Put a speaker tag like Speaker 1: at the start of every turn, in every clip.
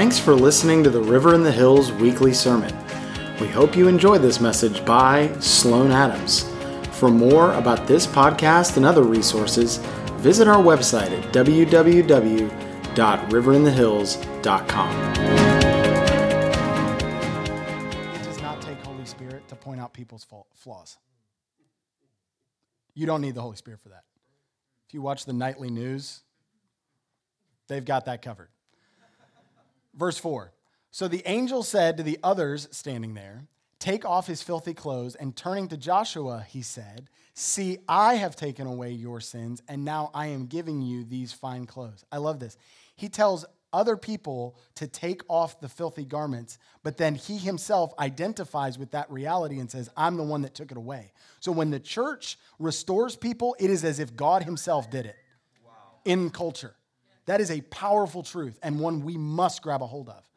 Speaker 1: Thanks for listening to the River in the Hills weekly sermon. We hope you enjoyed this message by Sloan Adams. For more about this podcast and other resources, visit our website at www.riverinthehills.com.
Speaker 2: It does not take Holy Spirit to point out people's flaws. You don't need the Holy Spirit for that. If you watch the nightly news, they've got that covered. Verse 4 So the angel said to the others standing there, Take off his filthy clothes. And turning to Joshua, he said, See, I have taken away your sins, and now I am giving you these fine clothes. I love this. He tells other people to take off the filthy garments, but then he himself identifies with that reality and says, I'm the one that took it away. So when the church restores people, it is as if God himself did it wow. in culture. That is a powerful truth and one we must grab a hold of.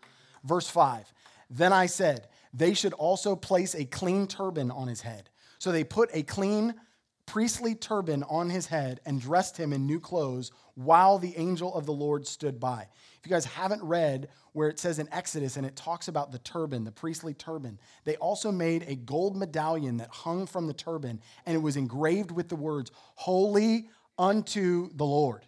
Speaker 2: Verse 5 Then I said, They should also place a clean turban on his head. So they put a clean priestly turban on his head and dressed him in new clothes while the angel of the Lord stood by. If you guys haven't read where it says in Exodus and it talks about the turban, the priestly turban, they also made a gold medallion that hung from the turban and it was engraved with the words, Holy unto the Lord.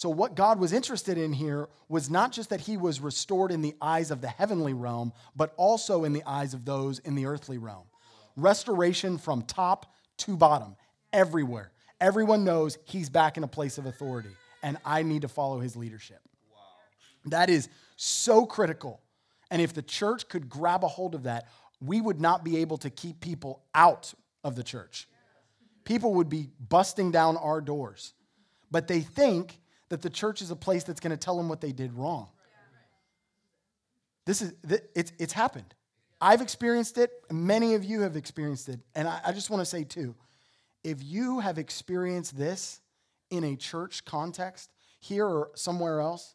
Speaker 2: So, what God was interested in here was not just that he was restored in the eyes of the heavenly realm, but also in the eyes of those in the earthly realm. Restoration from top to bottom, everywhere. Everyone knows he's back in a place of authority, and I need to follow his leadership. Wow. That is so critical. And if the church could grab a hold of that, we would not be able to keep people out of the church. People would be busting down our doors. But they think that the church is a place that's going to tell them what they did wrong. This is, it's, it's happened. I've experienced it. Many of you have experienced it. And I, I just want to say, too, if you have experienced this in a church context, here or somewhere else,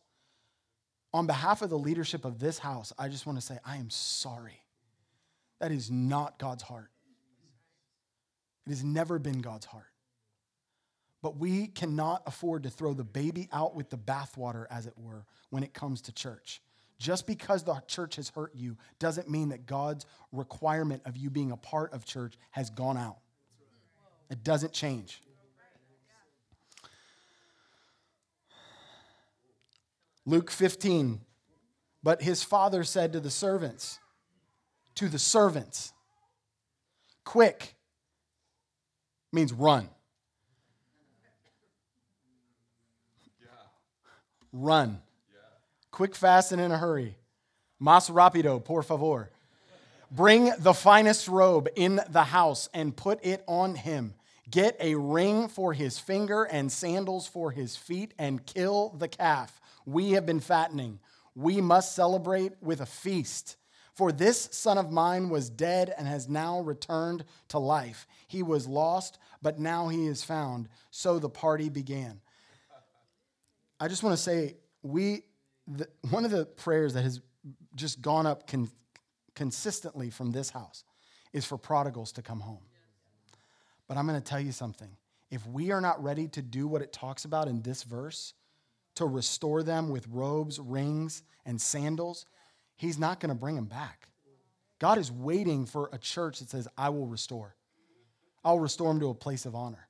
Speaker 2: on behalf of the leadership of this house, I just want to say, I am sorry. That is not God's heart. It has never been God's heart. But we cannot afford to throw the baby out with the bathwater, as it were, when it comes to church. Just because the church has hurt you doesn't mean that God's requirement of you being a part of church has gone out. It doesn't change. Luke 15. But his father said to the servants, to the servants, quick means run. Run. Quick, fast, and in a hurry. Mas rapido, por favor. Bring the finest robe in the house and put it on him. Get a ring for his finger and sandals for his feet and kill the calf. We have been fattening. We must celebrate with a feast. For this son of mine was dead and has now returned to life. He was lost, but now he is found. So the party began. I just want to say, we, the, one of the prayers that has just gone up con, consistently from this house is for prodigals to come home. But I'm going to tell you something. If we are not ready to do what it talks about in this verse, to restore them with robes, rings, and sandals, he's not going to bring them back. God is waiting for a church that says, I will restore. I'll restore them to a place of honor.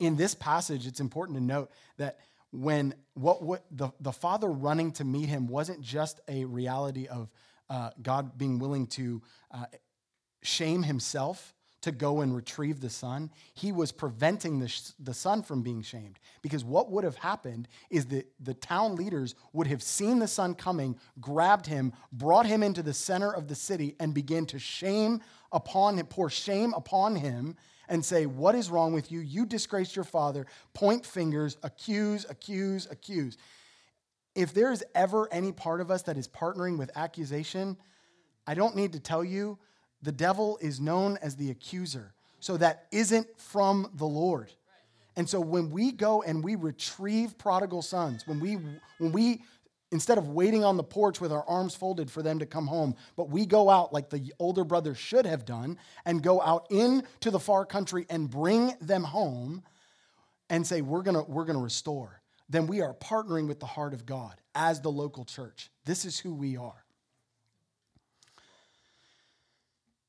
Speaker 2: In this passage, it's important to note that when what, what the, the father running to meet him wasn't just a reality of uh, God being willing to uh, shame himself to go and retrieve the son, he was preventing the, the son from being shamed. Because what would have happened is that the town leaders would have seen the son coming, grabbed him, brought him into the center of the city, and began to shame upon him, pour shame upon him and say, What is wrong with you? You disgraced your father. Point fingers, accuse, accuse, accuse. If there is ever any part of us that is partnering with accusation, I don't need to tell you, the devil is known as the accuser. So that isn't from the Lord. And so when we go and we retrieve prodigal sons, when we when we instead of waiting on the porch with our arms folded for them to come home, but we go out like the older brother should have done and go out into the far country and bring them home and say, We're gonna, we're gonna restore, then we are partnering with the heart of God. as the local church. This is who we are.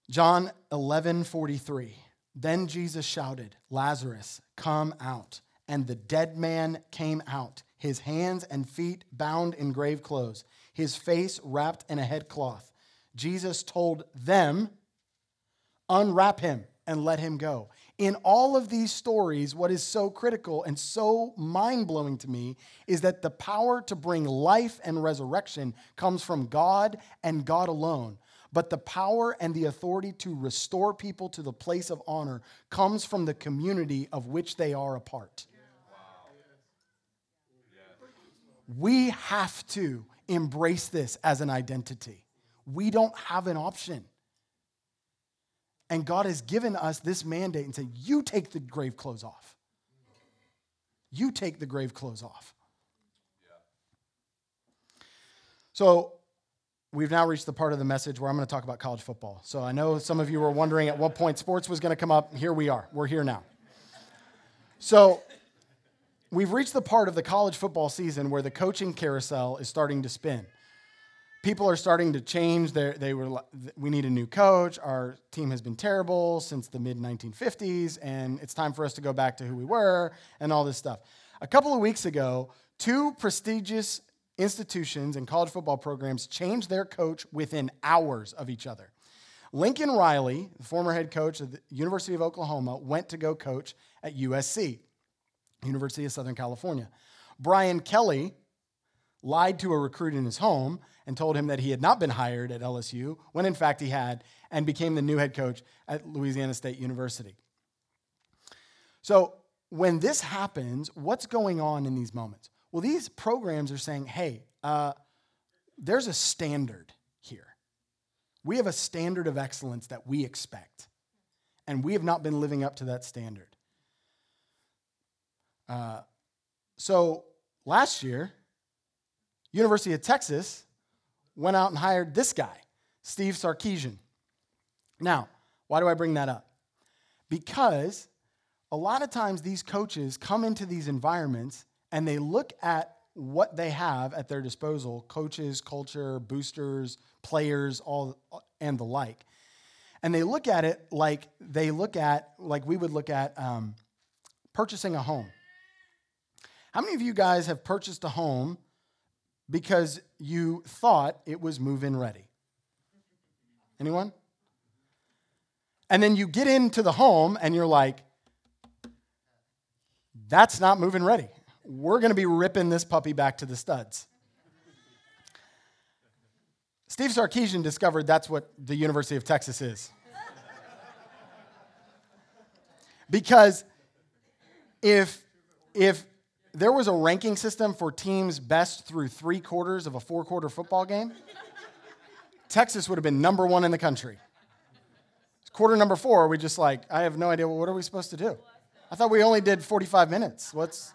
Speaker 2: John 11 43. Then Jesus shouted, Lazarus, come out. And the dead man came out, his hands and feet bound in grave clothes, his face wrapped in a headcloth. Jesus told them, Unwrap him and let him go. In all of these stories, what is so critical and so mind blowing to me is that the power to bring life and resurrection comes from God and God alone. But the power and the authority to restore people to the place of honor comes from the community of which they are a part. We have to embrace this as an identity. We don't have an option. And God has given us this mandate and said, You take the grave clothes off. You take the grave clothes off. So, we've now reached the part of the message where I'm going to talk about college football. So, I know some of you were wondering at what point sports was going to come up. Here we are. We're here now. So, we've reached the part of the college football season where the coaching carousel is starting to spin people are starting to change. They're, they were, we need a new coach. Our team has been terrible since the mid 1950s, and it's time for us to go back to who we were and all this stuff. A couple of weeks ago, two prestigious institutions and college football programs changed their coach within hours of each other. Lincoln Riley, the former head coach of the University of Oklahoma, went to go coach at USC, University of Southern California. Brian Kelly lied to a recruit in his home and told him that he had not been hired at LSU, when in fact he had, and became the new head coach at Louisiana State University. So, when this happens, what's going on in these moments? Well, these programs are saying, hey, uh, there's a standard here. We have a standard of excellence that we expect, and we have not been living up to that standard. Uh, so, last year, University of Texas went out and hired this guy, Steve Sarkisian. Now, why do I bring that up? Because a lot of times these coaches come into these environments and they look at what they have at their disposal coaches, culture, boosters, players, all and the like. And they look at it like they look at, like we would look at um, purchasing a home. How many of you guys have purchased a home because you thought it was move in ready. Anyone? And then you get into the home and you're like, that's not move in ready. We're going to be ripping this puppy back to the studs. Steve Sarkisian discovered that's what the University of Texas is. because if, if there was a ranking system for teams best through three quarters of a four quarter football game, Texas would have been number one in the country. Quarter number four, we just like, I have no idea. What are we supposed to do? I thought we only did 45 minutes. What's.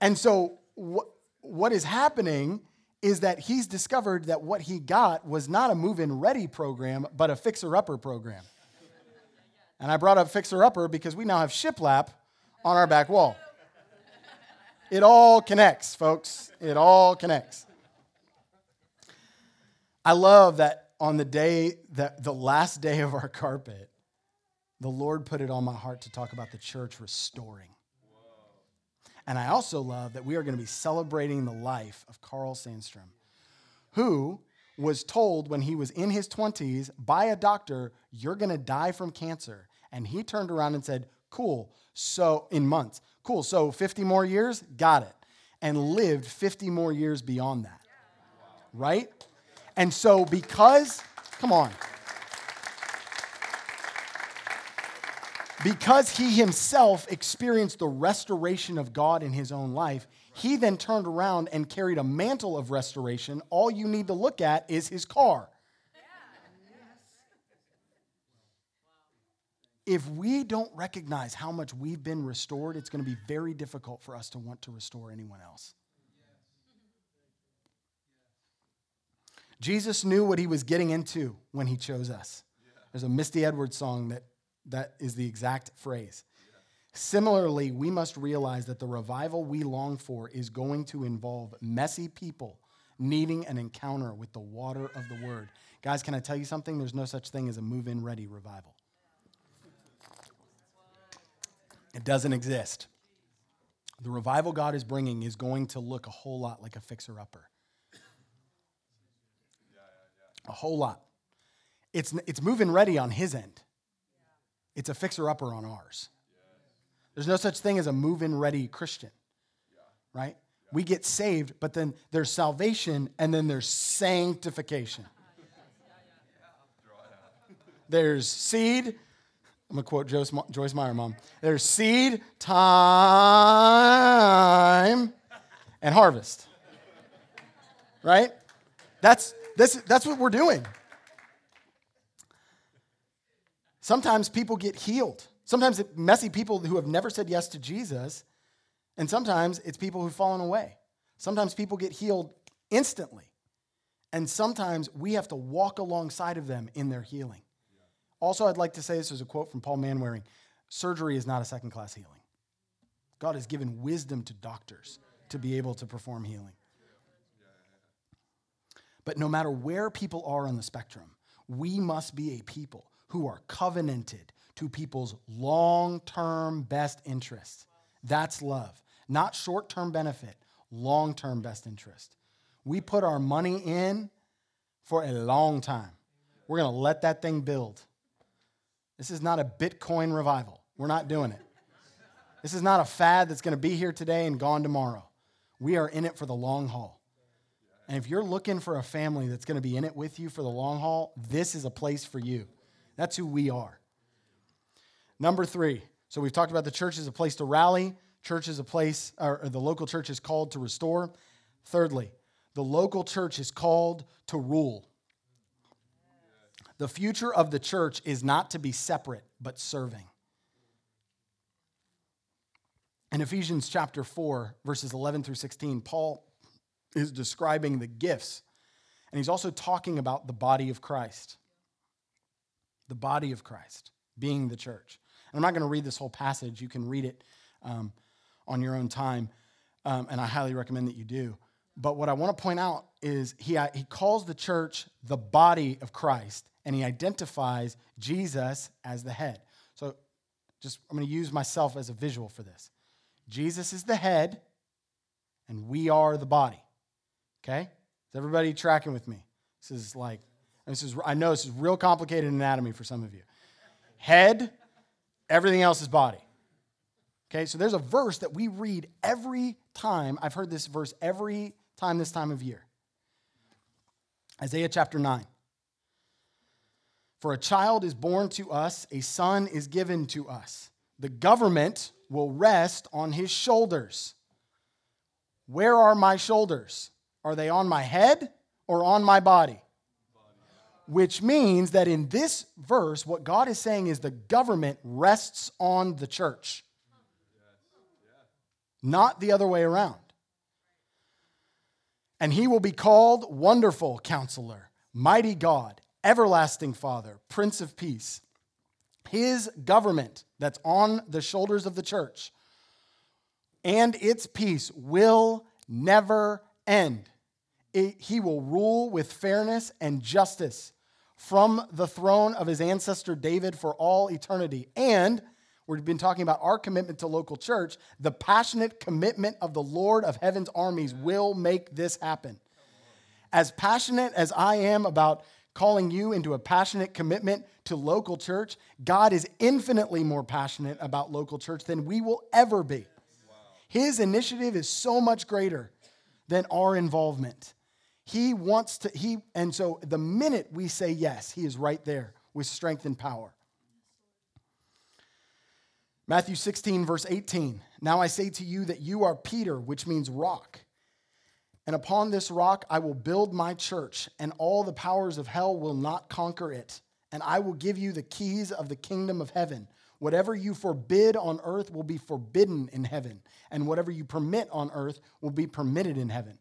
Speaker 2: And so, what, what is happening is that he's discovered that what he got was not a move in ready program, but a fixer upper program. And I brought up fixer upper because we now have shiplap on our back wall. It all connects, folks. It all connects. I love that on the day that the last day of our carpet, the Lord put it on my heart to talk about the church restoring. And I also love that we are going to be celebrating the life of Carl Sandstrom, who was told when he was in his 20s by a doctor, You're going to die from cancer. And he turned around and said, Cool. So, in months. Cool. So 50 more years? Got it. And lived 50 more years beyond that. Right? And so, because, come on. Because he himself experienced the restoration of God in his own life, he then turned around and carried a mantle of restoration. All you need to look at is his car. If we don't recognize how much we've been restored, it's going to be very difficult for us to want to restore anyone else. Jesus knew what he was getting into when he chose us. There's a Misty Edwards song that, that is the exact phrase. Similarly, we must realize that the revival we long for is going to involve messy people needing an encounter with the water of the word. Guys, can I tell you something? There's no such thing as a move in ready revival. It doesn't exist. The revival God is bringing is going to look a whole lot like a fixer upper. A whole lot. It's, it's moving ready on his end, it's a fixer upper on ours. There's no such thing as a move in ready Christian, right? We get saved, but then there's salvation and then there's sanctification. There's seed. I'm going to quote Joyce, Joyce Meyer, mom. There's seed, time, and harvest. Right? That's, this, that's what we're doing. Sometimes people get healed. Sometimes messy people who have never said yes to Jesus, and sometimes it's people who've fallen away. Sometimes people get healed instantly, and sometimes we have to walk alongside of them in their healing. Also, I'd like to say this is a quote from Paul Manwaring surgery is not a second class healing. God has given wisdom to doctors to be able to perform healing. But no matter where people are on the spectrum, we must be a people who are covenanted to people's long term best interests. That's love. Not short term benefit, long term best interest. We put our money in for a long time. We're going to let that thing build. This is not a Bitcoin revival. We're not doing it. This is not a fad that's going to be here today and gone tomorrow. We are in it for the long haul. And if you're looking for a family that's going to be in it with you for the long haul, this is a place for you. That's who we are. Number three. So we've talked about the church as a place to rally, church is a place, or the local church is called to restore. Thirdly, the local church is called to rule. The future of the church is not to be separate, but serving. In Ephesians chapter 4, verses 11 through 16, Paul is describing the gifts, and he's also talking about the body of Christ. The body of Christ being the church. And I'm not going to read this whole passage, you can read it um, on your own time, um, and I highly recommend that you do. But what I want to point out is he, he calls the church the body of Christ and he identifies Jesus as the head. So just I'm going to use myself as a visual for this. Jesus is the head and we are the body. Okay? Is everybody tracking with me? This is like this is I know this is real complicated anatomy for some of you. Head, everything else is body. Okay? So there's a verse that we read every time. I've heard this verse every time this time of year. Isaiah chapter 9. For a child is born to us, a son is given to us. The government will rest on his shoulders. Where are my shoulders? Are they on my head or on my body? Which means that in this verse, what God is saying is the government rests on the church, not the other way around. And he will be called Wonderful Counselor, Mighty God everlasting Father, Prince of Peace. His government that's on the shoulders of the church and its peace will never end. It, he will rule with fairness and justice from the throne of his ancestor David for all eternity. And we've been talking about our commitment to local church. The passionate commitment of the Lord of heaven's armies will make this happen. As passionate as I am about calling you into a passionate commitment to local church, God is infinitely more passionate about local church than we will ever be. His initiative is so much greater than our involvement. He wants to, he, and so the minute we say yes, he is right there with strength and power. Matthew 16, verse 18. Now I say to you that you are Peter, which means rock. And upon this rock I will build my church, and all the powers of hell will not conquer it. And I will give you the keys of the kingdom of heaven. Whatever you forbid on earth will be forbidden in heaven, and whatever you permit on earth will be permitted in heaven.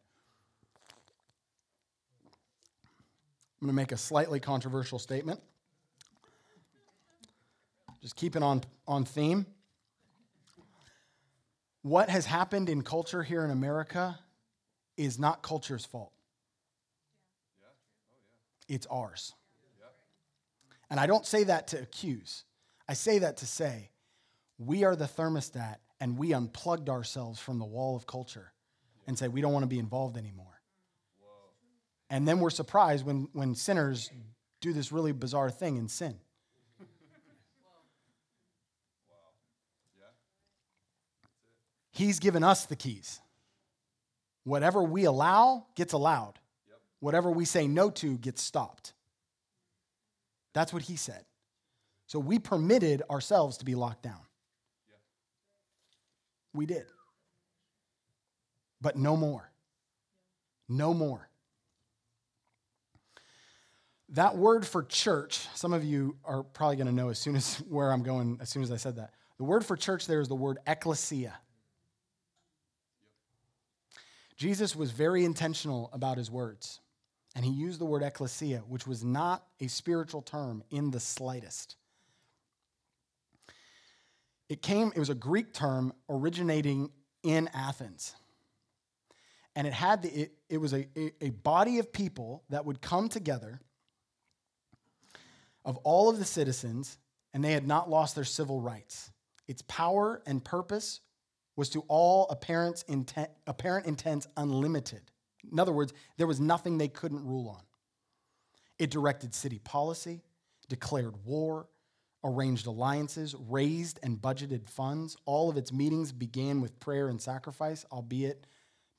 Speaker 2: I'm going to make a slightly controversial statement. Just keeping on, on theme. what has happened in culture here in America is not culture's fault. It's ours. And I don't say that to accuse. I say that to say we are the thermostat and we unplugged ourselves from the wall of culture and say we don't want to be involved anymore. And then we're surprised when, when sinners do this really bizarre thing and sin. He's given us the keys. Whatever we allow gets allowed. Whatever we say no to gets stopped. That's what he said. So we permitted ourselves to be locked down. We did. But no more. No more. That word for church, some of you are probably going to know as soon as where I'm going, as soon as I said that. The word for church there is the word ecclesia. Jesus was very intentional about his words, and he used the word ecclesia, which was not a spiritual term in the slightest. It came, it was a Greek term originating in Athens. And it had the, it, it was a, a body of people that would come together of all of the citizens, and they had not lost their civil rights. Its power and purpose was to all apparent intent, apparent intent unlimited. In other words, there was nothing they couldn't rule on. It directed city policy, declared war, arranged alliances, raised and budgeted funds. All of its meetings began with prayer and sacrifice, albeit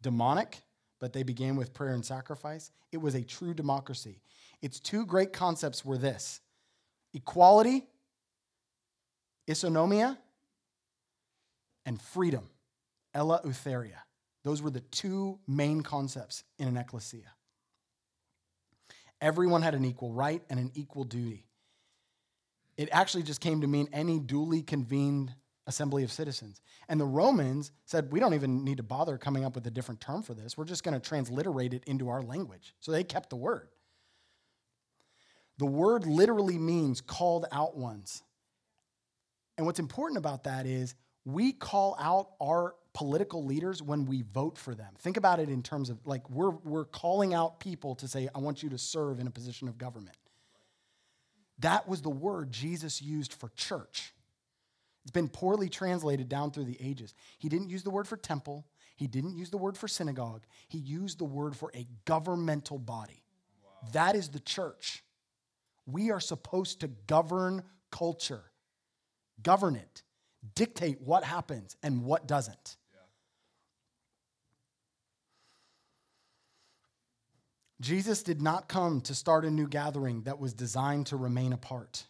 Speaker 2: demonic, but they began with prayer and sacrifice. It was a true democracy. Its two great concepts were this equality, isonomia, and freedom, eleutheria. Those were the two main concepts in an ecclesia. Everyone had an equal right and an equal duty. It actually just came to mean any duly convened assembly of citizens. And the Romans said, we don't even need to bother coming up with a different term for this. We're just going to transliterate it into our language. So they kept the word. The word literally means called out ones. And what's important about that is we call out our political leaders when we vote for them. Think about it in terms of like we're, we're calling out people to say, I want you to serve in a position of government. That was the word Jesus used for church. It's been poorly translated down through the ages. He didn't use the word for temple, he didn't use the word for synagogue, he used the word for a governmental body. Wow. That is the church. We are supposed to govern culture, govern it, dictate what happens and what doesn't. Jesus did not come to start a new gathering that was designed to remain apart.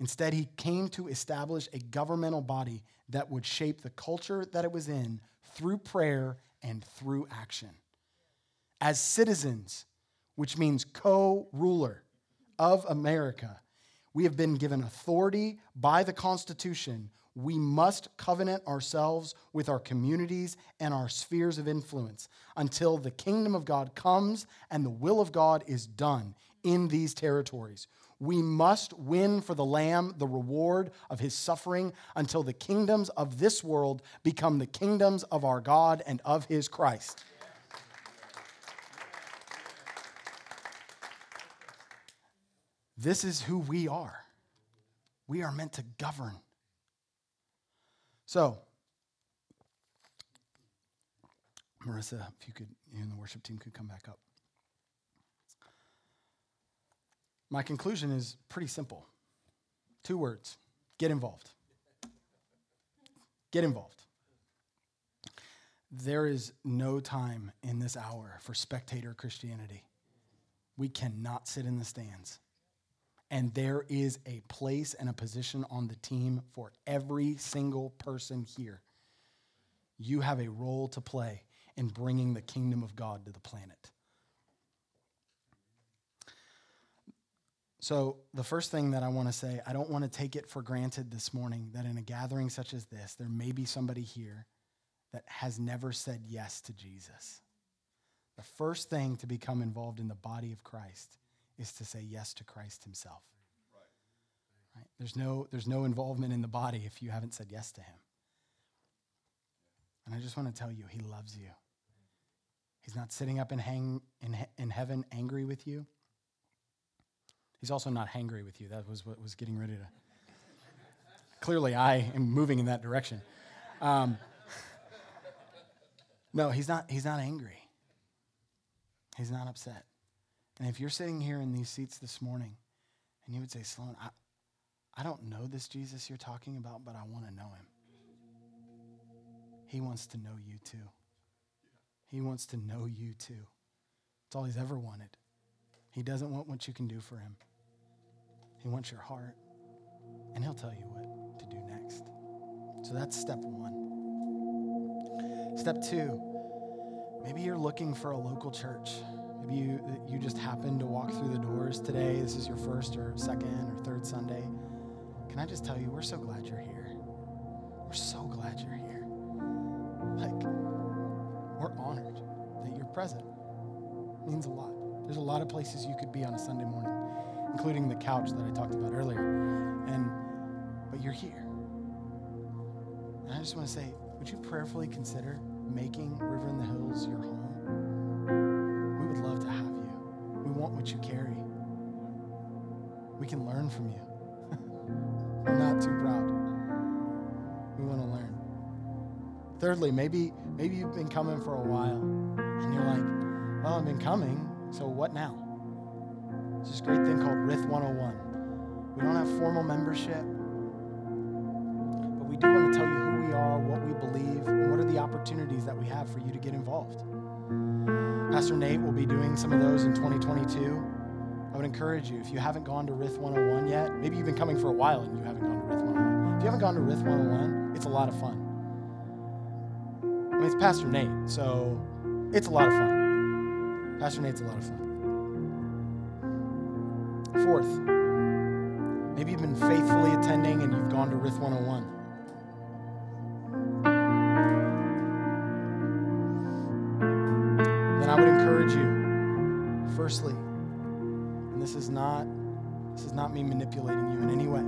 Speaker 2: Instead, he came to establish a governmental body that would shape the culture that it was in through prayer and through action. As citizens, which means co ruler of America, we have been given authority by the Constitution we must covenant ourselves with our communities and our spheres of influence until the kingdom of God comes and the will of God is done in these territories. We must win for the Lamb the reward of his suffering until the kingdoms of this world become the kingdoms of our God and of his Christ. This is who we are. We are meant to govern. So, Marissa, if you could, you and the worship team could come back up. My conclusion is pretty simple two words get involved. Get involved. There is no time in this hour for spectator Christianity. We cannot sit in the stands and there is a place and a position on the team for every single person here. You have a role to play in bringing the kingdom of God to the planet. So, the first thing that I want to say, I don't want to take it for granted this morning that in a gathering such as this, there may be somebody here that has never said yes to Jesus. The first thing to become involved in the body of Christ is to say yes to Christ himself. Right? There's, no, there's no involvement in the body if you haven't said yes to him. And I just want to tell you, He loves you. He's not sitting up in, hang, in, in heaven angry with you. He's also not hangry with you. That was what was getting ready to. Clearly, I am moving in that direction. Um, no, he's not, he's not angry. He's not upset. And if you're sitting here in these seats this morning and you would say, Sloan, I, I don't know this Jesus you're talking about, but I want to know him. He wants to know you too. He wants to know you too. It's all he's ever wanted. He doesn't want what you can do for him, he wants your heart. And he'll tell you what to do next. So that's step one. Step two, maybe you're looking for a local church. Maybe you, you just happened to walk through the doors today. This is your first or second or third Sunday. Can I just tell you, we're so glad you're here. We're so glad you're here. Like, we're honored that you're present. It means a lot. There's a lot of places you could be on a Sunday morning, including the couch that I talked about earlier. And but you're here. And I just want to say, would you prayerfully consider making River in the Hills your home? What you carry. We can learn from you. We're not too proud. We want to learn. Thirdly, maybe maybe you've been coming for a while and you're like, well, I've been coming, so what now? There's this great thing called RITH 101. We don't have formal membership, but we do want to tell you who we are, Pastor Nate will be doing some of those in 2022. I would encourage you, if you haven't gone to RITH 101 yet, maybe you've been coming for a while and you haven't gone to RITH 101. If you haven't gone to RITH 101, it's a lot of fun. I mean, it's Pastor Nate, so it's a lot of fun. Pastor Nate's a lot of fun. Fourth, maybe you've been faithfully attending and you've gone to RITH 101. Encourage you, firstly, and this is not this is not me manipulating you in any way.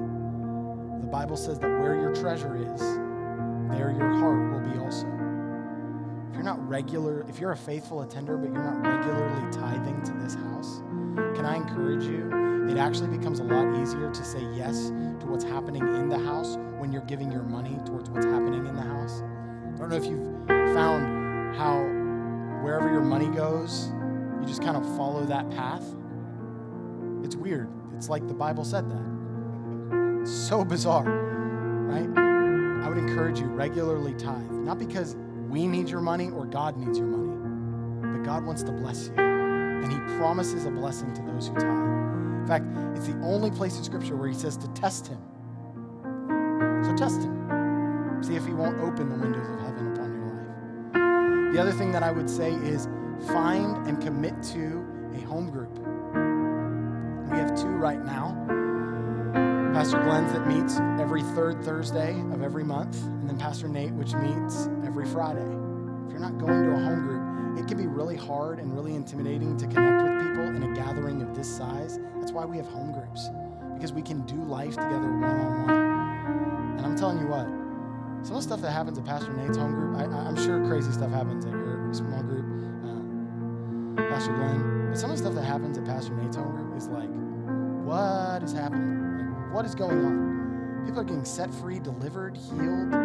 Speaker 2: The Bible says that where your treasure is, there your heart will be also. If you're not regular, if you're a faithful attender, but you're not regularly tithing to this house, can I encourage you? It actually becomes a lot easier to say yes to what's happening in the house when you're giving your money towards what's happening in the house. I don't know if you've found how wherever your money goes, you just kind of follow that path. It's weird. It's like the Bible said that. It's so bizarre, right? I would encourage you regularly tithe, not because we need your money or God needs your money, but God wants to bless you, and He promises a blessing to those who tithe. In fact, it's the only place in Scripture where He says to test Him. So test Him. See if He won't open the windows of heaven. The other thing that I would say is find and commit to a home group. We have two right now. Pastor Glenn's that meets every third Thursday of every month, and then Pastor Nate, which meets every Friday. If you're not going to a home group, it can be really hard and really intimidating to connect with people in a gathering of this size. That's why we have home groups, because we can do life together one on one. And I'm telling you what, some of the stuff that happens at Pastor Nate's home group, I, I'm sure crazy stuff happens at your small group, uh, Pastor Glenn, but some of the stuff that happens at Pastor Nate's home group is like, what is happening? Like, what is going on? People are getting set free, delivered, healed. I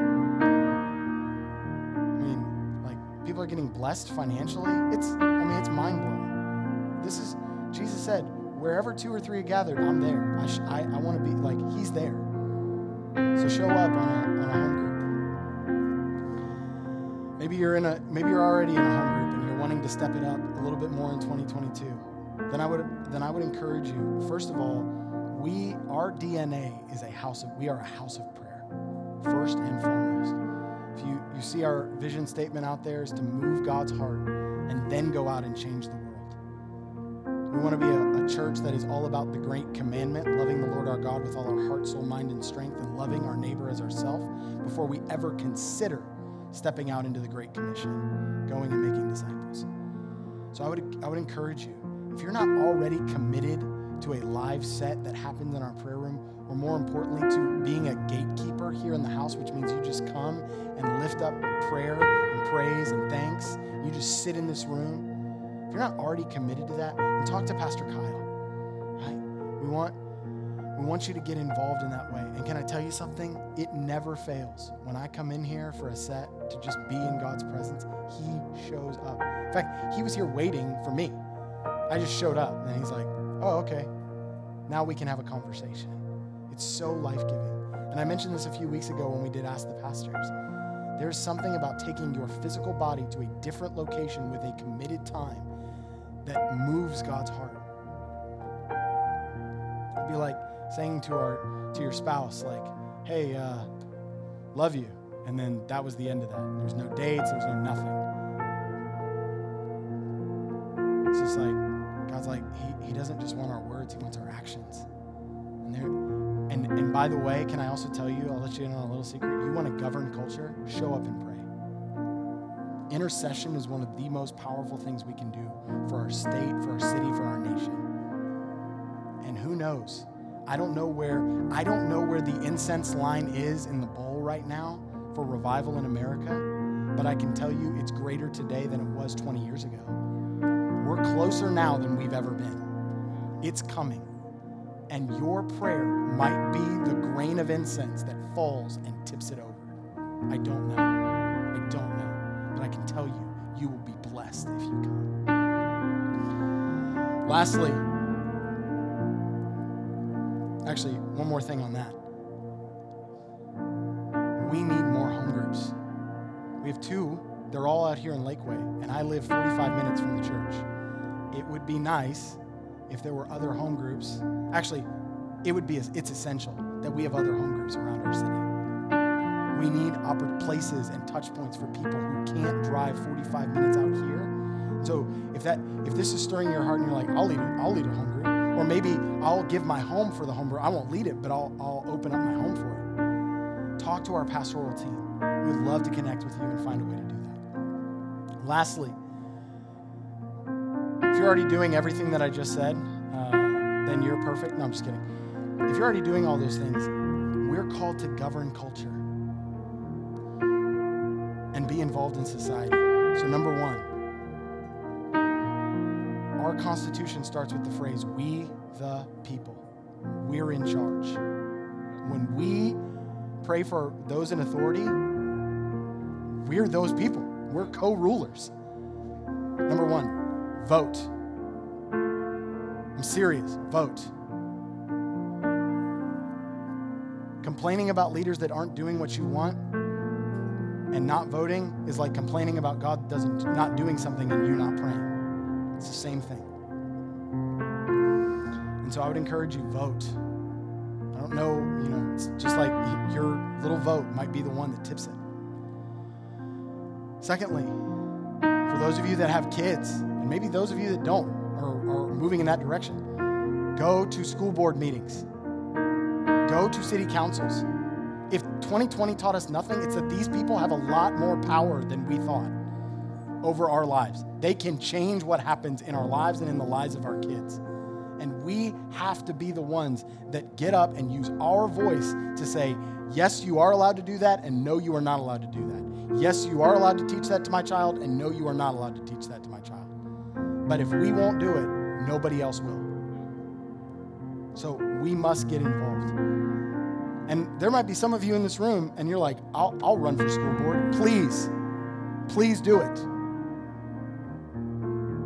Speaker 2: mean, like, people are getting blessed financially. It's, I mean, it's mind blowing. This is, Jesus said, wherever two or three are gathered, I'm there. I, sh- I, I want to be, like, He's there. So show up on a, on a home group. Maybe you're in a, maybe you're already in a home group and you're wanting to step it up a little bit more in 2022. Then I would, then I would encourage you. First of all, we, our DNA is a house of, we are a house of prayer, first and foremost. If you, you see our vision statement out there is to move God's heart and then go out and change the world. We want to be a, a church that is all about the great commandment, loving the Lord our God with all our heart, soul, mind, and strength, and loving our neighbor as ourselves before we ever consider stepping out into the Great Commission, going and making disciples. So I would, I would encourage you, if you're not already committed to a live set that happens in our prayer room, or more importantly, to being a gatekeeper here in the house, which means you just come and lift up prayer and praise and thanks. You just sit in this room. If you're not already committed to that, then talk to Pastor Kyle. Right? We want we want you to get involved in that way. And can I tell you something? It never fails. When I come in here for a set to just be in God's presence, He shows up. In fact, He was here waiting for me. I just showed up, and He's like, oh, okay. Now we can have a conversation. It's so life giving. And I mentioned this a few weeks ago when we did Ask the Pastors. There's something about taking your physical body to a different location with a committed time that moves God's heart. It'd be like saying to our to your spouse, like, "Hey, uh, love you," and then that was the end of that. There was no dates. there was no nothing. It's just like God's like He, he doesn't just want our words; He wants our actions. And there, and and by the way, can I also tell you? I'll let you in on a little secret. You want to govern culture? Show up and pray. Intercession is one of the most powerful things we can do for our state, for our city, for our nation. And who knows? I don't know where I don't know where the incense line is in the bowl right now for revival in America, but I can tell you it's greater today than it was 20 years ago. We're closer now than we've ever been. It's coming. And your prayer might be the grain of incense that falls and tips it over. I don't know. I don't know. But I can tell you, you will be blessed if you come. Lastly, actually, one more thing on that. We need We have two. They're all out here in Lakeway, and I live 45 minutes from the church. It would be nice if there were other home groups. Actually, it would be it's essential that we have other home groups around our city. We need places and touch points for people who can't drive 45 minutes out here. So if that if this is stirring your heart and you're like, I'll lead I'll lead a home group, or maybe I'll give my home for the home group. I won't lead it, but I'll I'll open up my home for it. Talk to our pastoral team. We would love to connect with you and find a way to do that. Lastly, if you're already doing everything that I just said, uh, then you're perfect. No, I'm just kidding. If you're already doing all those things, we're called to govern culture and be involved in society. So, number one, our Constitution starts with the phrase, we the people. We're in charge. When we pray for those in authority, we're those people. We're co rulers. Number one, vote. I'm serious, vote. Complaining about leaders that aren't doing what you want and not voting is like complaining about God doesn't not doing something and you not praying. It's the same thing. And so I would encourage you vote. I don't know, you know, it's just like your little vote might be the one that tips it. Secondly, for those of you that have kids, and maybe those of you that don't, or are moving in that direction, go to school board meetings, go to city councils. If 2020 taught us nothing, it's that these people have a lot more power than we thought over our lives. They can change what happens in our lives and in the lives of our kids. And we have to be the ones that get up and use our voice to say, yes, you are allowed to do that, and no, you are not allowed to do that. Yes, you are allowed to teach that to my child, and no, you are not allowed to teach that to my child. But if we won't do it, nobody else will. So we must get involved. And there might be some of you in this room, and you're like, I'll, I'll run for school board. Please, please do it.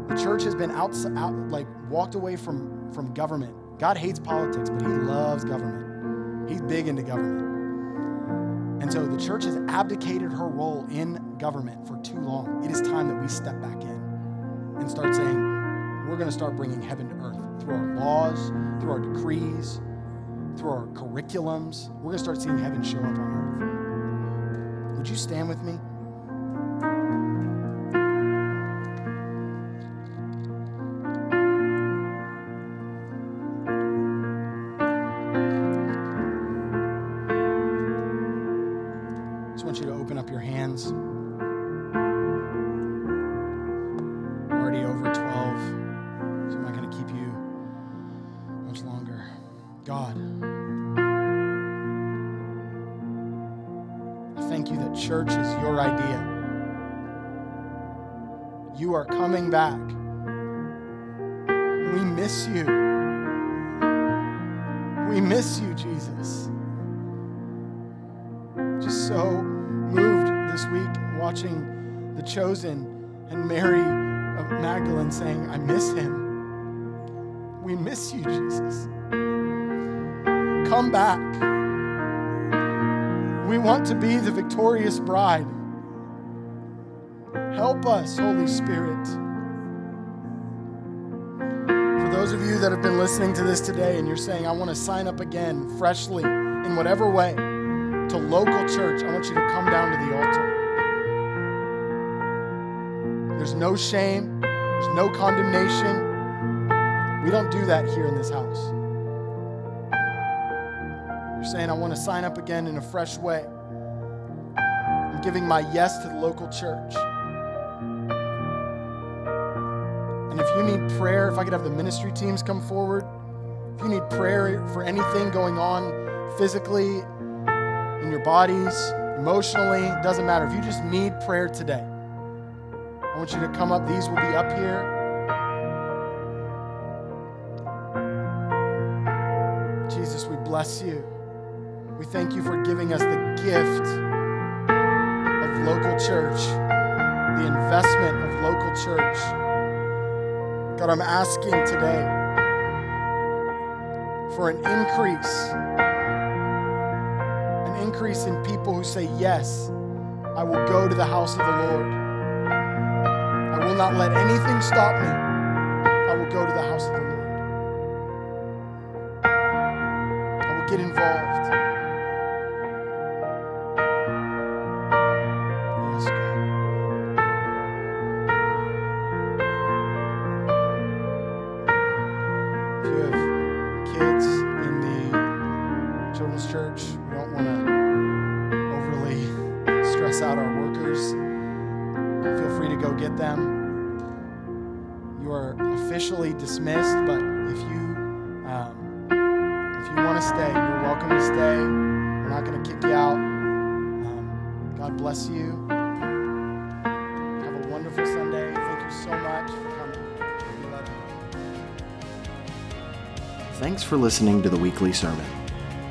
Speaker 2: The church has been out, out like walked away from, from government. God hates politics, but he loves government. He's big into government. And so the church has abdicated her role in government for too long. It is time that we step back in and start saying, we're going to start bringing heaven to earth through our laws, through our decrees, through our curriculums. We're going to start seeing heaven show up on earth. Would you stand with me? You are coming back. We miss you. We miss you, Jesus. Just so moved this week watching The Chosen and Mary of Magdalene saying, I miss him. We miss you, Jesus. Come back. We want to be the victorious bride. Help us, Holy Spirit. For those of you that have been listening to this today and you're saying, I want to sign up again freshly in whatever way to local church, I want you to come down to the altar. There's no shame, there's no condemnation. We don't do that here in this house. You're saying, I want to sign up again in a fresh way. I'm giving my yes to the local church. If you need prayer, if I could have the ministry teams come forward, if you need prayer for anything going on physically, in your bodies, emotionally, doesn't matter. If you just need prayer today, I want you to come up. These will be up here. Jesus, we bless you. We thank you for giving us the gift of local church, the investment of local church. God, I'm asking today for an increase, an increase in people who say, Yes, I will go to the house of the Lord. I will not let anything stop me. I will go to the house of the Lord. I will get involved. Officially dismissed, but if you um, if you want to stay, you're welcome to stay. We're not going to kick you out. Um, God bless you. Have a wonderful Sunday. Thank you so much for coming. We love you.
Speaker 1: Thanks for listening to the weekly sermon.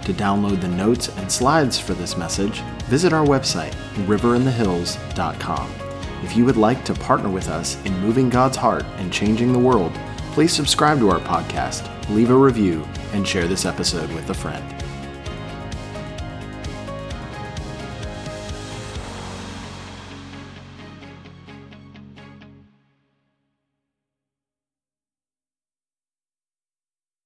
Speaker 1: To download the notes and slides for this message, visit our website, riverinthehills.com. If you would like to partner with us in moving God's heart and changing the world, please subscribe to our podcast, leave a review, and share this episode with a friend.